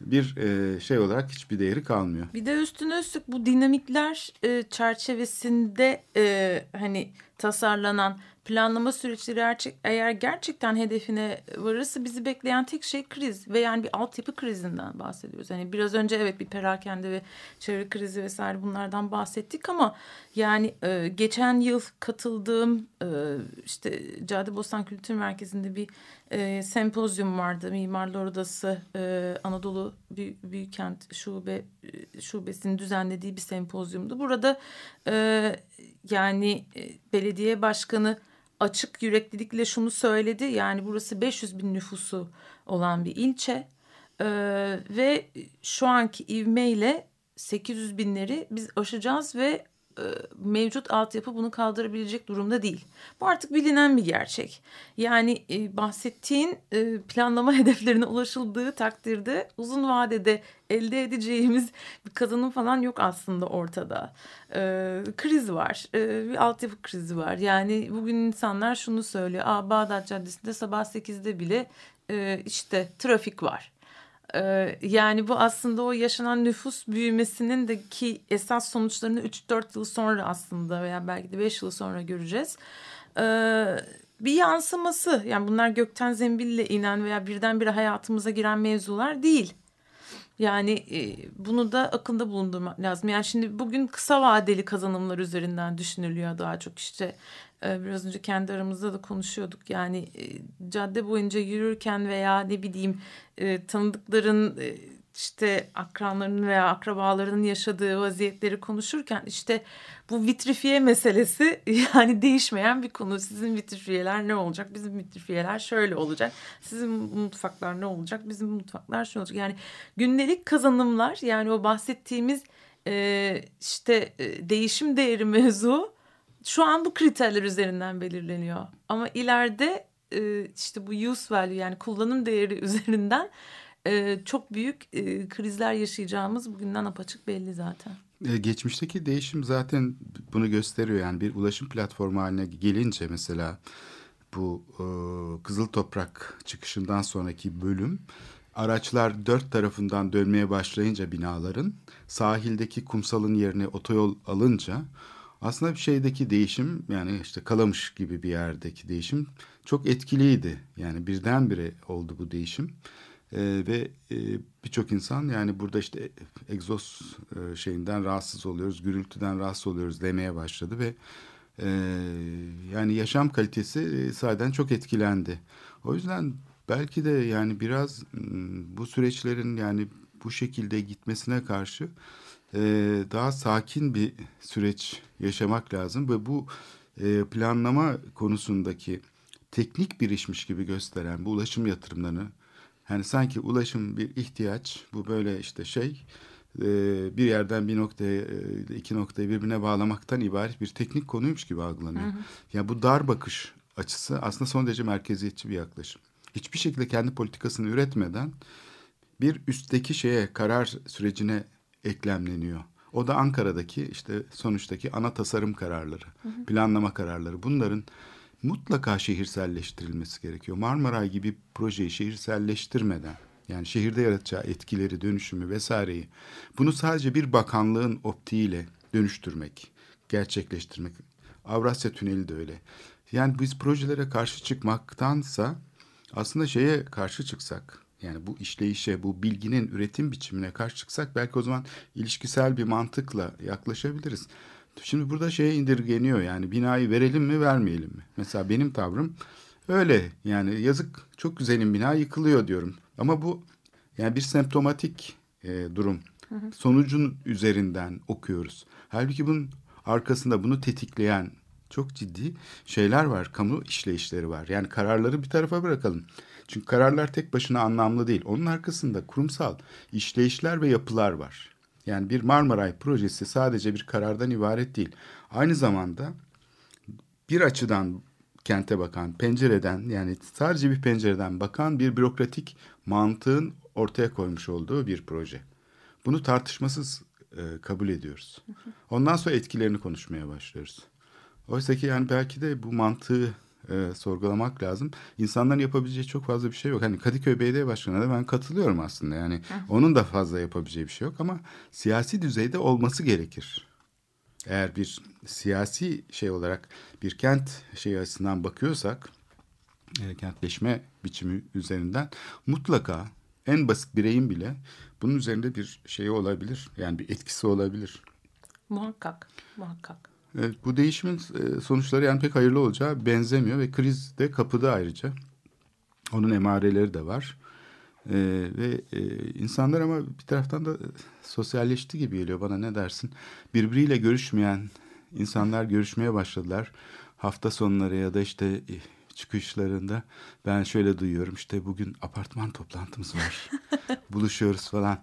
bir e, şey olarak hiçbir değeri kalmıyor. Bir de üstüne üstlük bu dinamikler e, çerçevesinde e, hani tasarlanan planlama süreçleri eğer gerçekten hedefine varırsa bizi bekleyen tek şey kriz ve yani bir altyapı krizinden bahsediyoruz. Hani biraz önce evet bir perakende ve çevre krizi vesaire bunlardan bahsettik ama yani e, geçen yıl katıldığım e, işte Caddebostan Kültür Merkezi'nde bir e, sempozyum vardı. Mimarlar Odası e, Anadolu Büy- Büyükkent Şube e, Şubesi'nin düzenlediği bir sempozyumdu. Burada e, yani e, belediye başkanı açık yüreklilikle şunu söyledi. Yani burası 500 bin nüfusu olan bir ilçe E, ve şu anki ivmeyle 800 binleri biz aşacağız ve e, mevcut altyapı bunu kaldırabilecek durumda değil. Bu artık bilinen bir gerçek. Yani e, bahsettiğin e, planlama hedeflerine ulaşıldığı takdirde uzun vadede elde edeceğimiz bir kazanım falan yok aslında ortada. E, kriz var, e, bir altyapı krizi var. Yani bugün insanlar şunu söylüyor. Aa, Bağdat Caddesi'nde sabah 8'de bile e, işte trafik var. Ee, yani bu aslında o yaşanan nüfus büyümesinin de ki esas sonuçlarını 3-4 yıl sonra aslında veya belki de 5 yıl sonra göreceğiz. Ee, bir yansıması yani bunlar gökten zembille inen veya birdenbire hayatımıza giren mevzular değil. Yani e, bunu da akılda bulundurmak lazım. Yani şimdi bugün kısa vadeli kazanımlar üzerinden düşünülüyor daha çok işte. E, biraz önce kendi aramızda da konuşuyorduk. Yani e, cadde boyunca yürürken veya ne bileyim e, tanıdıkların e, işte akranlarının veya akrabalarının yaşadığı vaziyetleri konuşurken işte bu vitrifiye meselesi yani değişmeyen bir konu. Sizin vitrifiyeler ne olacak? Bizim vitrifiyeler şöyle olacak. Sizin mutfaklar ne olacak? Bizim mutfaklar şöyle olacak. Yani gündelik kazanımlar yani o bahsettiğimiz e, işte e, değişim değeri mevzu şu an bu kriterler üzerinden belirleniyor. Ama ileride e, işte bu use value yani kullanım değeri üzerinden e, çok büyük e, krizler yaşayacağımız bugünden apaçık belli zaten. E, Geçmişteki değişim zaten bunu gösteriyor yani bir ulaşım platformu haline gelince mesela bu e, Kızıl Toprak çıkışından sonraki bölüm araçlar dört tarafından dönmeye başlayınca binaların sahildeki kumsalın yerine otoyol alınca aslında bir şeydeki değişim yani işte Kalamış gibi bir yerdeki değişim çok etkiliydi. Yani birdenbire oldu bu değişim. Ee, ve e, birçok insan yani burada işte egzoz e, şeyinden rahatsız oluyoruz, gürültüden rahatsız oluyoruz demeye başladı ve e, yani yaşam kalitesi e, sahiden çok etkilendi. O yüzden belki de yani biraz bu süreçlerin yani bu şekilde gitmesine karşı e, daha sakin bir süreç yaşamak lazım ve bu e, planlama konusundaki teknik bir işmiş gibi gösteren bu ulaşım yatırımlarını yani sanki ulaşım bir ihtiyaç bu böyle işte şey e, bir yerden bir noktaya e, iki noktayı birbirine bağlamaktan ibaret bir teknik konuymuş gibi algılanıyor. Ya bu dar bakış açısı aslında son derece merkeziyetçi bir yaklaşım. Hiçbir şekilde kendi politikasını üretmeden bir üstteki şeye karar sürecine eklemleniyor. O da Ankara'daki işte sonuçtaki ana tasarım kararları, planlama kararları. Bunların mutlaka şehirselleştirilmesi gerekiyor. Marmaray gibi projeyi şehirselleştirmeden yani şehirde yaratacağı etkileri, dönüşümü vesaireyi bunu sadece bir bakanlığın optiğiyle dönüştürmek, gerçekleştirmek. Avrasya Tüneli de öyle. Yani biz projelere karşı çıkmaktansa aslında şeye karşı çıksak yani bu işleyişe, bu bilginin üretim biçimine karşı çıksak belki o zaman ilişkisel bir mantıkla yaklaşabiliriz. Şimdi burada şeye indirgeniyor yani binayı verelim mi vermeyelim mi? Mesela benim tavrım öyle yani yazık çok güzelim bina yıkılıyor diyorum. Ama bu yani bir semptomatik e, durum. Sonucun üzerinden okuyoruz. Halbuki bunun arkasında bunu tetikleyen çok ciddi şeyler var. Kamu işleyişleri var. Yani kararları bir tarafa bırakalım. Çünkü kararlar tek başına anlamlı değil. Onun arkasında kurumsal işleyişler ve yapılar var. Yani bir Marmaray projesi sadece bir karardan ibaret değil. Aynı zamanda bir açıdan kente bakan, pencereden yani sadece bir pencereden bakan bir bürokratik mantığın ortaya koymuş olduğu bir proje. Bunu tartışmasız e, kabul ediyoruz. Ondan sonra etkilerini konuşmaya başlıyoruz. Oysa ki yani belki de bu mantığı e, sorgulamak lazım. İnsanların yapabileceği çok fazla bir şey yok. Hani Kadıköy Belediye Başkanı'na da ben katılıyorum aslında. Yani onun da fazla yapabileceği bir şey yok ama siyasi düzeyde olması gerekir. Eğer bir siyasi şey olarak bir kent şey açısından bakıyorsak e, kentleşme biçimi üzerinden mutlaka en basit bireyin bile bunun üzerinde bir şey olabilir. Yani bir etkisi olabilir. Muhakkak, muhakkak. Evet, bu değişimin e, sonuçları yani pek hayırlı olacağı benzemiyor ve kriz de kapıda ayrıca. Onun emareleri de var. Ee, ve e, insanlar ama bir taraftan da sosyalleşti gibi geliyor bana ne dersin? Birbiriyle görüşmeyen insanlar görüşmeye başladılar. Hafta sonları ya da işte e, çıkışlarında ben şöyle duyuyorum işte bugün apartman toplantımız var. Buluşuyoruz falan.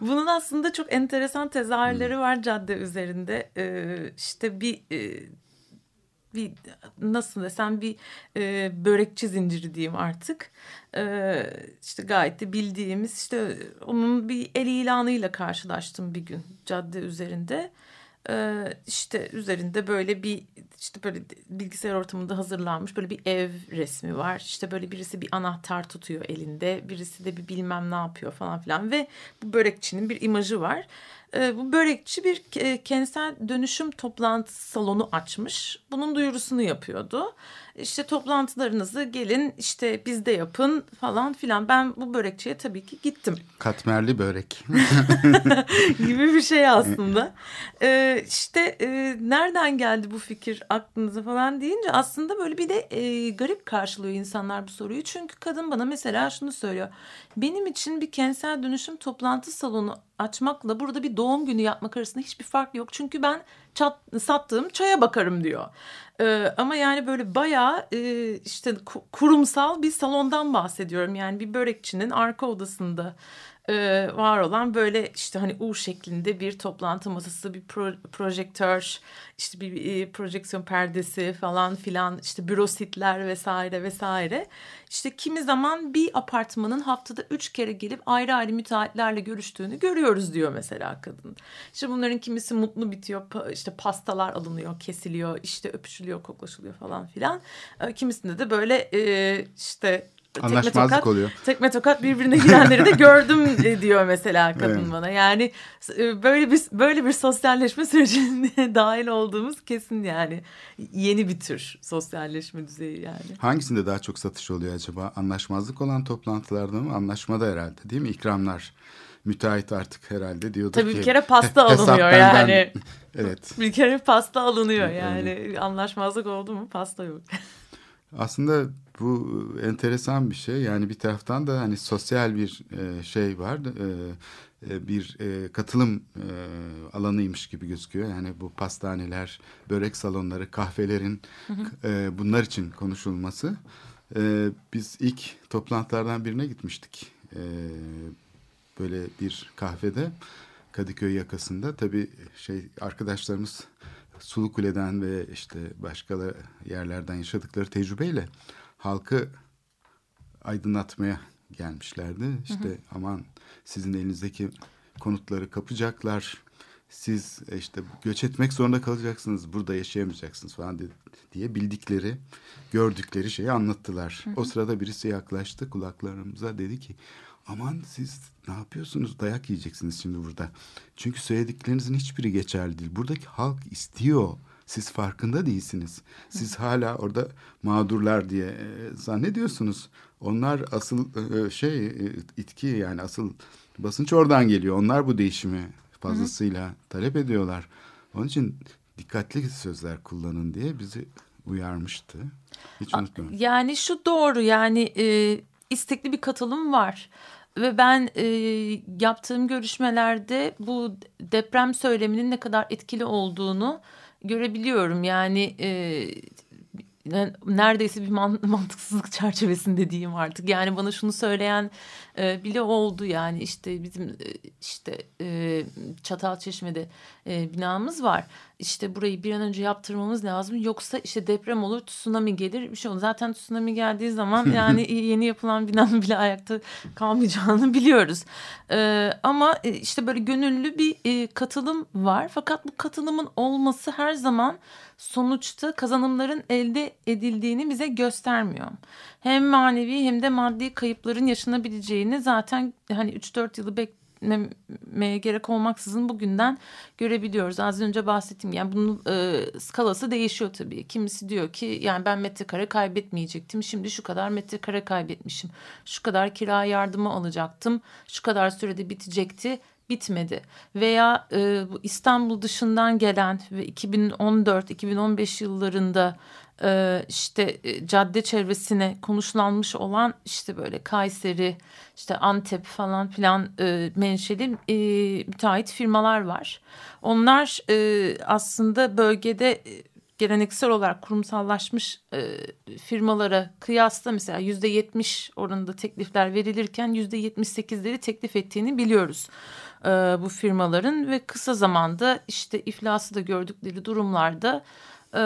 Bunun aslında çok enteresan tezahürleri var cadde üzerinde. Ee, işte bir e, bir nasıl desem bir e, börekçi zinciri diyeyim artık. Ee, işte gayet de bildiğimiz işte onun bir el ilanıyla karşılaştım bir gün cadde üzerinde. İşte üzerinde böyle bir işte böyle bilgisayar ortamında hazırlanmış böyle bir ev resmi var. İşte böyle birisi bir anahtar tutuyor elinde, birisi de bir bilmem ne yapıyor falan filan ve bu börekçinin bir imajı var. Ee, bu börekçi bir e, kentsel dönüşüm toplantı salonu açmış. Bunun duyurusunu yapıyordu. İşte toplantılarınızı gelin işte bizde yapın falan filan. Ben bu börekçiye tabii ki gittim. Katmerli börek. gibi bir şey aslında. Ee, işte e, nereden geldi bu fikir aklınıza falan deyince aslında böyle bir de e, garip karşılıyor insanlar bu soruyu. Çünkü kadın bana mesela şunu söylüyor. Benim için bir kentsel dönüşüm toplantı salonu açmakla burada bir doğum günü yapmak arasında hiçbir fark yok. Çünkü ben çat, sattığım çaya bakarım diyor. Ee, ama yani böyle bayağı e, işte ku- kurumsal bir salondan bahsediyorum. Yani bir börekçinin arka odasında e, var olan böyle işte hani U şeklinde bir toplantı masası, bir pro- projektör, işte bir, bir projeksiyon perdesi falan filan, işte bürositler vesaire vesaire. İşte kimi zaman bir apartmanın haftada üç kere gelip ayrı ayrı müteahhitlerle görüştüğünü görüyoruz diyor mesela kadın. İşte bunların kimisi mutlu bitiyor, işte pastalar alınıyor, kesiliyor, işte öpüşülüyor, koklaşılıyor falan filan. E, Kimisinde de böyle e, işte tekme Anlaşmazlık tokat- oluyor. tekme tokat birbirine girenleri de gördüm e, diyor mesela kadın Evet. bana. Yani e, böyle bir böyle bir sosyalleşme sürecine dahil olduğumuz kesin yani. Yeni bir tür sosyalleşme düzeyi yani. Hangisinde daha çok satış oluyor acaba? Anlaşmazlık olan toplantılarda mı? Anlaşmada herhalde değil mi? İkramlar. Müteahhit artık herhalde diyordur Tabii ki. bir kere pasta alınıyor yani. Evet. Bir kere pasta alınıyor yani. Anlaşmazlık oldu mu pasta yok. Aslında bu enteresan bir şey. Yani bir taraftan da hani sosyal bir e, şey var. E, e, bir e, katılım e, alanıymış gibi gözüküyor. Yani bu pastaneler, börek salonları, kahvelerin e, bunlar için konuşulması. E, biz ilk toplantılardan birine gitmiştik. E, böyle bir kahvede Kadıköy yakasında. Tabii şey arkadaşlarımız Sulu Kule'den ve işte başka yerlerden yaşadıkları tecrübeyle halkı aydınlatmaya gelmişlerdi. İşte aman sizin elinizdeki konutları kapacaklar. Siz e, işte göç etmek zorunda kalacaksınız. Burada yaşayamayacaksınız falan diye bildikleri, gördükleri şeyi anlattılar. O sırada birisi yaklaştı kulaklarımıza dedi ki aman siz ne yapıyorsunuz? Dayak yiyeceksiniz şimdi burada. Çünkü söylediklerinizin hiçbiri geçerli değil. Buradaki halk istiyor. Siz farkında değilsiniz. Siz hala orada mağdurlar diye e, zannediyorsunuz. Onlar asıl e, şey e, itki yani asıl basınç oradan geliyor. Onlar bu değişimi fazlasıyla talep ediyorlar. Onun için dikkatli sözler kullanın diye bizi uyarmıştı. Hiç unutmuyorum. Yani şu doğru yani e, istekli bir katılım var. Ve ben e, yaptığım görüşmelerde bu deprem söyleminin ne kadar etkili olduğunu görebiliyorum. Yani e, neredeyse bir man- mantıksızlık çerçevesinde diyeyim artık. Yani bana şunu söyleyen e, bile oldu yani işte bizim e, işte e, Çatalçeşme'de e, binamız var. İşte burayı bir an önce yaptırmamız lazım yoksa işte deprem olur tsunami gelir bir şey olur. Zaten tsunami geldiği zaman yani yeni yapılan binanın bile ayakta kalmayacağını biliyoruz. E, ama işte böyle gönüllü bir e, katılım var fakat bu katılımın olması her zaman sonuçta kazanımların elde edildiğini bize göstermiyor. Hem manevi hem de maddi kayıpların yaşanabileceğini zaten hani 3-4 yılı beklemeye gerek olmaksızın bugünden görebiliyoruz. Az önce bahsettiğim yani bunun e, skalası değişiyor tabii. Kimisi diyor ki yani ben metrekare kaybetmeyecektim. Şimdi şu kadar metrekare kaybetmişim. Şu kadar kira yardımı alacaktım. Şu kadar sürede bitecekti bitmedi. Veya e, bu İstanbul dışından gelen ve 2014-2015 yıllarında e, işte e, cadde çevresine konuşlanmış olan işte böyle Kayseri, işte Antep falan filan e, menşeli e, müteahhit firmalar var. Onlar e, aslında bölgede e, geleneksel olarak kurumsallaşmış e, firmalara kıyasla mesela yüzde yetmiş oranında teklifler verilirken yüzde yetmiş sekizleri teklif ettiğini biliyoruz e, bu firmaların ve kısa zamanda işte iflası da gördükleri durumlarda e,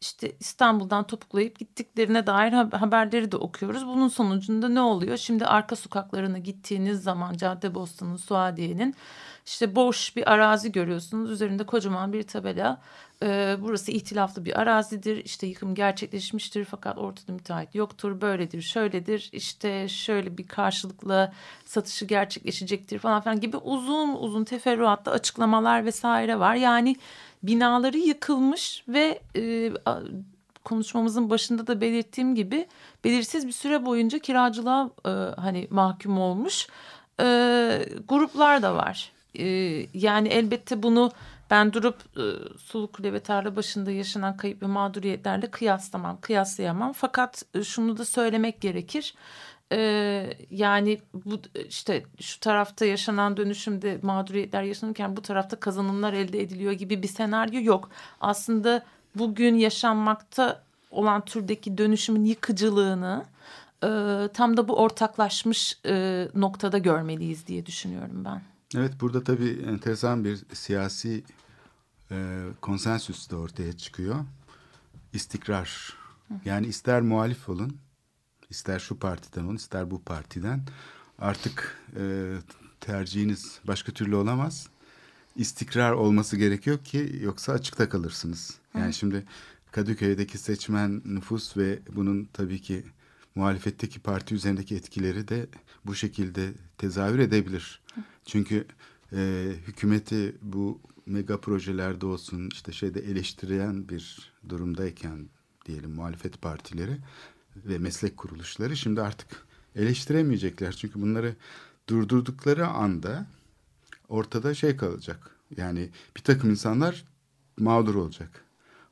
işte İstanbul'dan topuklayıp gittiklerine dair haberleri de okuyoruz. Bunun sonucunda ne oluyor? Şimdi arka sokaklarına gittiğiniz zaman Caddebostan'ın, Suadiye'nin işte boş bir arazi görüyorsunuz. Üzerinde kocaman bir tabela. Ee, burası ihtilaflı bir arazidir. İşte yıkım gerçekleşmiştir fakat ortada müteahhit yoktur. Böyledir, şöyledir. İşte şöyle bir karşılıklı satışı gerçekleşecektir falan filan gibi uzun uzun teferruatlı açıklamalar vesaire var. Yani binaları yıkılmış ve e, konuşmamızın başında da belirttiğim gibi belirsiz bir süre boyunca kiracılığa e, hani mahkum olmuş e, gruplar da var. E, yani elbette bunu ben durup e, Sulukule ve tarla başında yaşanan kayıp ve mağduriyetlerle kıyaslamam, kıyaslayamam. Fakat e, şunu da söylemek gerekir. E, yani bu işte şu tarafta yaşanan dönüşümde mağduriyetler yaşanırken bu tarafta kazanımlar elde ediliyor gibi bir senaryo yok. Aslında bugün yaşanmakta olan türdeki dönüşümün yıkıcılığını e, tam da bu ortaklaşmış e, noktada görmeliyiz diye düşünüyorum ben. Evet burada tabii enteresan bir siyasi e, konsensüs de ortaya çıkıyor. İstikrar. Yani ister muhalif olun, ister şu partiden olun, ister bu partiden. Artık e, tercihiniz başka türlü olamaz. İstikrar olması gerekiyor ki yoksa açıkta kalırsınız. Yani Hı. şimdi Kadıköy'deki seçmen nüfus ve bunun tabii ki muhalefetteki parti üzerindeki etkileri de bu şekilde tezahür edebilir. Çünkü e, hükümeti bu mega projelerde olsun işte şeyde eleştiren bir durumdayken diyelim muhalefet partileri ve meslek kuruluşları şimdi artık eleştiremeyecekler. Çünkü bunları durdurdukları anda ortada şey kalacak. Yani bir takım insanlar mağdur olacak.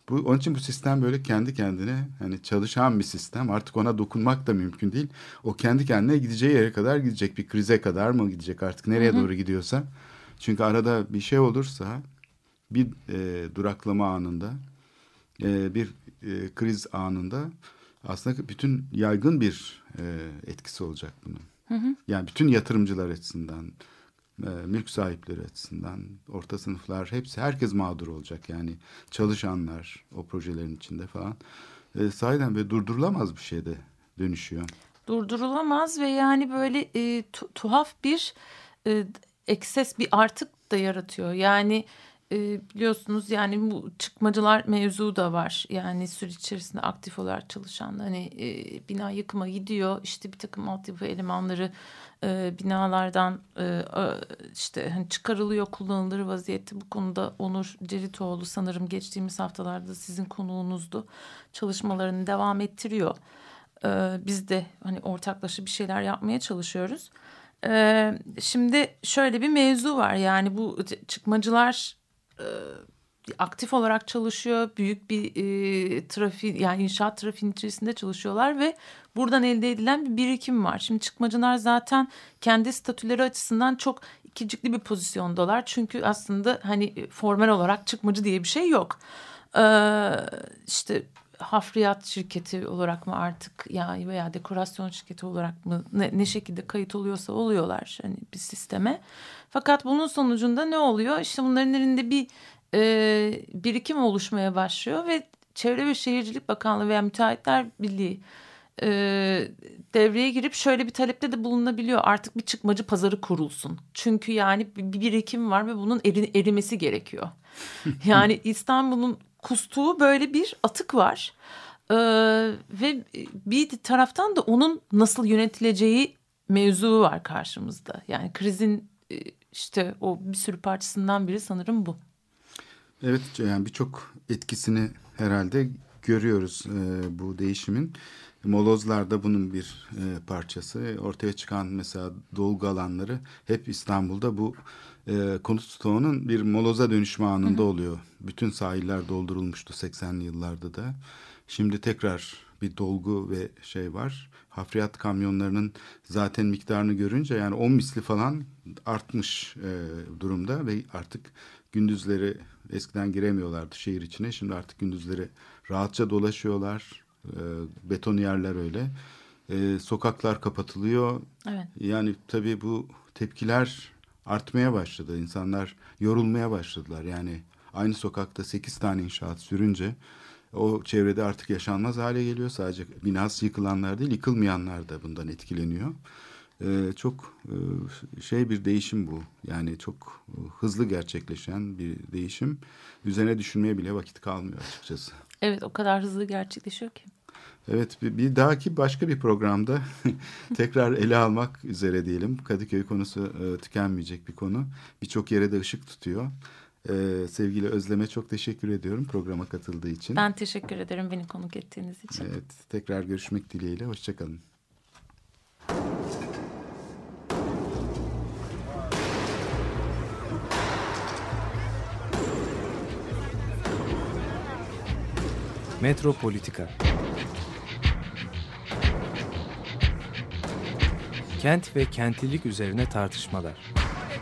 Bu, onun için bu sistem böyle kendi kendine hani çalışan bir sistem. Artık ona dokunmak da mümkün değil. O kendi kendine gideceği yere kadar gidecek. Bir krize kadar mı gidecek artık nereye hı hı. doğru gidiyorsa. Çünkü arada bir şey olursa bir e, duraklama anında e, bir e, kriz anında aslında bütün yaygın bir e, etkisi olacak bunun. Hı hı. Yani bütün yatırımcılar açısından, e, mülk sahipleri açısından, orta sınıflar hepsi herkes mağdur olacak. Yani çalışanlar o projelerin içinde falan. E, sahiden ve durdurulamaz bir şeyde dönüşüyor. Durdurulamaz ve yani böyle e, tu tuhaf bir e, ekses bir artık da yaratıyor. Yani e, biliyorsunuz yani bu çıkmacılar mevzu da var. Yani süreç içerisinde aktif olarak çalışan hani e, bina yıkıma gidiyor. İşte bir takım altyapı elemanları e, binalardan e, işte hani çıkarılıyor, kullanılır vaziyette. Bu konuda Onur Ceritoğlu sanırım geçtiğimiz haftalarda sizin konuğunuzdu. Çalışmalarını devam ettiriyor. E, biz de hani ortaklaşa bir şeyler yapmaya çalışıyoruz. E, şimdi şöyle bir mevzu var yani bu çıkmacılar aktif olarak çalışıyor. Büyük bir e, trafik yani inşaat trafiğinin içerisinde çalışıyorlar ve buradan elde edilen bir birikim var. Şimdi çıkmacılar zaten kendi statüleri açısından çok ikicikli bir pozisyondalar. Çünkü aslında hani formal olarak çıkmacı diye bir şey yok. Ee, işte hafriyat şirketi olarak mı artık yani veya dekorasyon şirketi olarak mı ne, ne şekilde kayıt oluyorsa oluyorlar hani bir sisteme. Fakat bunun sonucunda ne oluyor? İşte bunların elinde bir e, birikim oluşmaya başlıyor ve Çevre ve Şehircilik Bakanlığı veya Müteahhitler Birliği e, devreye girip şöyle bir talepte de bulunabiliyor. Artık bir çıkmacı pazarı kurulsun. Çünkü yani bir bir birikim var ve bunun eri, erimesi gerekiyor. yani İstanbul'un kustuğu böyle bir atık var. Ee, ve bir taraftan da onun nasıl yönetileceği mevzu var karşımızda. Yani krizin e, işte o bir sürü parçasından biri sanırım bu. Evet yani birçok etkisini herhalde görüyoruz e, bu değişimin. Molozlar da bunun bir e, parçası. Ortaya çıkan mesela dolgu alanları hep İstanbul'da bu e, konut stoğunun bir moloza dönüşme anında oluyor. Bütün sahiller doldurulmuştu 80'li yıllarda da. Şimdi tekrar bir dolgu ve şey var. Hafriyat kamyonlarının zaten miktarını görünce yani 10 misli falan artmış e, durumda ve artık gündüzleri eskiden giremiyorlardı şehir içine. Şimdi artık gündüzleri rahatça dolaşıyorlar. E, beton yerler öyle. E, sokaklar kapatılıyor. Evet. Yani tabii bu tepkiler artmaya başladı. İnsanlar yorulmaya başladılar. Yani aynı sokakta 8 tane inşaat sürünce o çevrede artık yaşanmaz hale geliyor. Sadece binası yıkılanlar değil, yıkılmayanlar da bundan etkileniyor. Ee, çok e, şey bir değişim bu. Yani çok e, hızlı gerçekleşen bir değişim. Üzerine düşünmeye bile vakit kalmıyor açıkçası. Evet o kadar hızlı gerçekleşiyor ki. Evet bir, bir dahaki başka bir programda tekrar ele almak üzere diyelim. Kadıköy konusu e, tükenmeyecek bir konu. Birçok yere de ışık tutuyor. E, sevgili Özlem'e çok teşekkür ediyorum programa katıldığı için. Ben teşekkür ederim beni konuk ettiğiniz için. Evet tekrar görüşmek dileğiyle. Hoşçakalın. Metropolitika Kent ve kentlilik üzerine tartışmalar.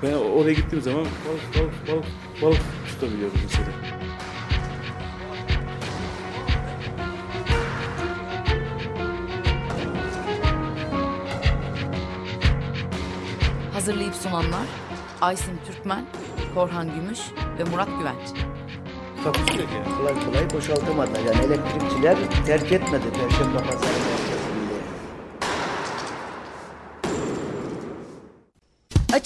Ben oraya gittiğim zaman balık balık balık balık tutabiliyorum mesela. Hazırlayıp sunanlar Aysin Türkmen, Korhan Gümüş ve Murat Güvenç. Takusu yok yani. Kolay kolay boşaltamadılar. Yani elektrikçiler terk etmedi Perşembe Pazarı